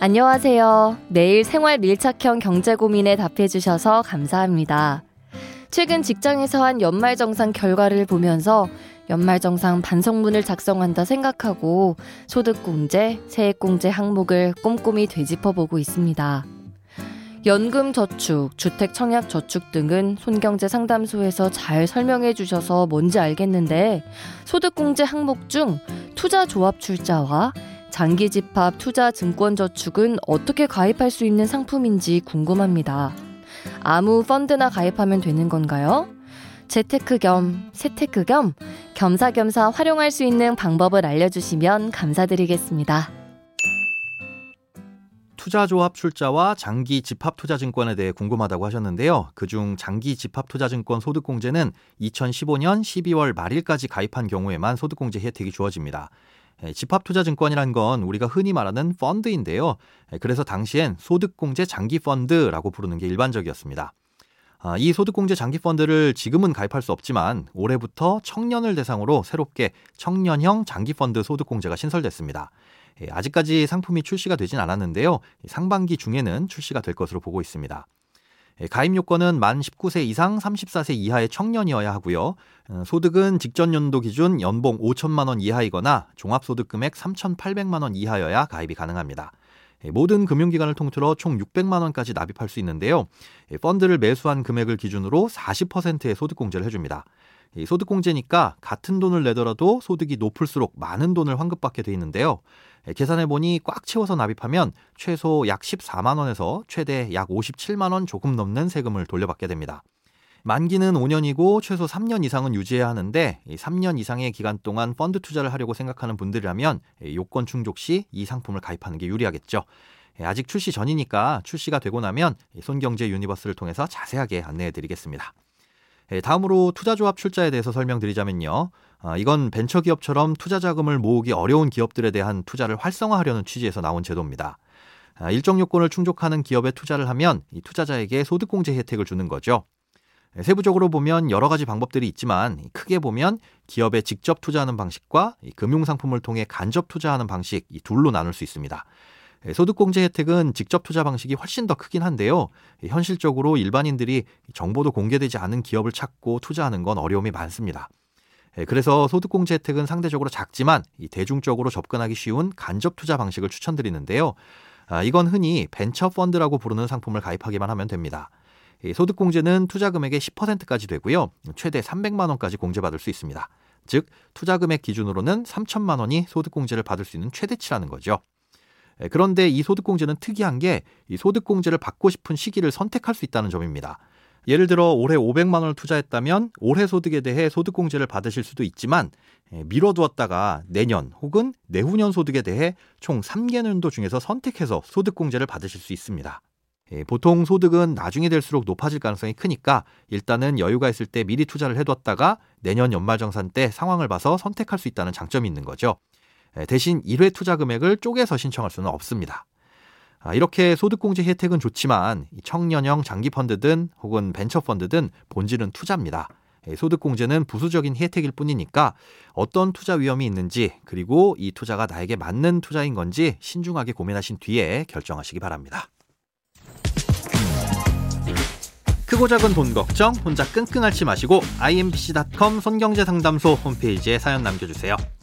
안녕하세요. 매일 생활 밀착형 경제 고민에 답해주셔서 감사합니다. 최근 직장에서 한 연말정산 결과를 보면서 연말정산 반성문을 작성한다 생각하고 소득공제, 세액공제 항목을 꼼꼼히 되짚어보고 있습니다. 연금 저축, 주택 청약 저축 등은 손경제 상담소에서 잘 설명해 주셔서 뭔지 알겠는데 소득공제 항목 중 투자 조합 출자와 장기 집합 투자 증권 저축은 어떻게 가입할 수 있는 상품인지 궁금합니다. 아무 펀드나 가입하면 되는 건가요? 재테크 겸 세테크 겸 겸사겸사 활용할 수 있는 방법을 알려주시면 감사드리겠습니다. 투자조합 출자와 장기 집합투자증권에 대해 궁금하다고 하셨는데요. 그중 장기 집합투자증권 소득공제는 2015년 12월 말일까지 가입한 경우에만 소득공제 혜택이 주어집니다. 예, 집합투자증권이란 건 우리가 흔히 말하는 펀드인데요. 예, 그래서 당시엔 소득공제 장기펀드라고 부르는 게 일반적이었습니다. 아, 이 소득공제 장기펀드를 지금은 가입할 수 없지만 올해부터 청년을 대상으로 새롭게 청년형 장기펀드 소득공제가 신설됐습니다. 예, 아직까지 상품이 출시가 되진 않았는데요. 상반기 중에는 출시가 될 것으로 보고 있습니다. 예, 가입 요건은 만 19세 이상 34세 이하의 청년이어야 하고요. 어, 소득은 직전 연도 기준 연봉 5천만 원 이하이거나 종합소득 금액 3,800만 원 이하여야 가입이 가능합니다. 예, 모든 금융기관을 통틀어 총 600만 원까지 납입할 수 있는데요. 예, 펀드를 매수한 금액을 기준으로 40%의 소득공제를 해줍니다. 소득공제니까 같은 돈을 내더라도 소득이 높을수록 많은 돈을 환급받게 돼 있는데요. 예, 계산해 보니 꽉 채워서 납입하면 최소 약 14만 원에서 최대 약 57만 원 조금 넘는 세금을 돌려받게 됩니다. 만기는 5년이고 최소 3년 이상은 유지해야 하는데 3년 이상의 기간 동안 펀드 투자를 하려고 생각하는 분들이라면 예, 요건 충족 시 이 상품을 가입하는 게 유리하겠죠. 예, 아직 출시 전이니까 출시가 되고 나면 손경제 유니버스를 통해서 자세하게 안내해 드리겠습니다. 다음으로 투자조합 출자에 대해서 설명드리자면요. 아, 이건 벤처기업처럼 투자 자금을 모으기 어려운 기업들에 대한 투자를 활성화하려는 취지에서 나온 제도입니다. 아, 일정 요건을 충족하는 기업에 투자를 하면 이 투자자에게 소득공제 혜택을 주는 거죠. 세부적으로 보면 여러 가지 방법들이 있지만 크게 보면 기업에 직접 투자하는 방식과 금융 상품을 통해 간접 투자하는 방식 이 둘로 나눌 수 있습니다. 소득공제 혜택은 직접 투자 방식이 훨씬 더 크긴 한데요. 현실적으로 일반인들이 정보도 공개되지 않은 기업을 찾고 투자하는 건 어려움이 많습니다. 예, 그래서 소득공제 혜택은 상대적으로 작지만 대중적으로 접근하기 쉬운 간접 투자 방식을 추천드리는데요. 아, 이건 흔히 벤처 펀드라고 부르는 상품을 가입하기만 하면 됩니다. 소득공제는 투자 금액의 10%까지 되고요. 최대 300만 원까지 공제받을 수 있습니다. 즉 투자 금액 기준으로는 3천만 원이 소득공제를 받을 수 있는 최대치라는 거죠. 예, 그런데 이 소득공제는 특이한 게 이 소득공제를 받고 싶은 시기를 선택할 수 있다는 점입니다. 예를 들어 올해 500만 원을 투자했다면 올해 소득에 대해 소득공제를 받으실 수도 있지만 예, 미뤄두었다가 내년 혹은 내후년 소득에 대해 총 3개년도 중에서 선택해서 소득공제를 받으실 수 있습니다. 예, 보통 소득은 나중에 될수록 높아질 가능성이 크니까 일단은 여유가 있을 때 미리 투자를 해뒀다가 내년 연말정산 때 상황을 봐서 선택할 수 있다는 장점이 있는 거죠. 예, 대신 1회 투자 금액을 쪼개서 신청할 수는 없습니다. 아, 이렇게 소득공제 혜택은 좋지만 청년형 장기 펀드든 혹은 벤처 펀드든 본질은 투자입니다. 예, 소득공제는 부수적인 혜택일 뿐이니까 어떤 투자 위험이 있는지 그리고 이 투자가 나에게 맞는 투자인 건지 신중하게 고민하신 뒤에 결정하시기 바랍니다. 크고 작은 돈 걱정 혼자 끙끙 앓지 마시고 imbc.com 손경제상담소 홈페이지에 사연 남겨주세요.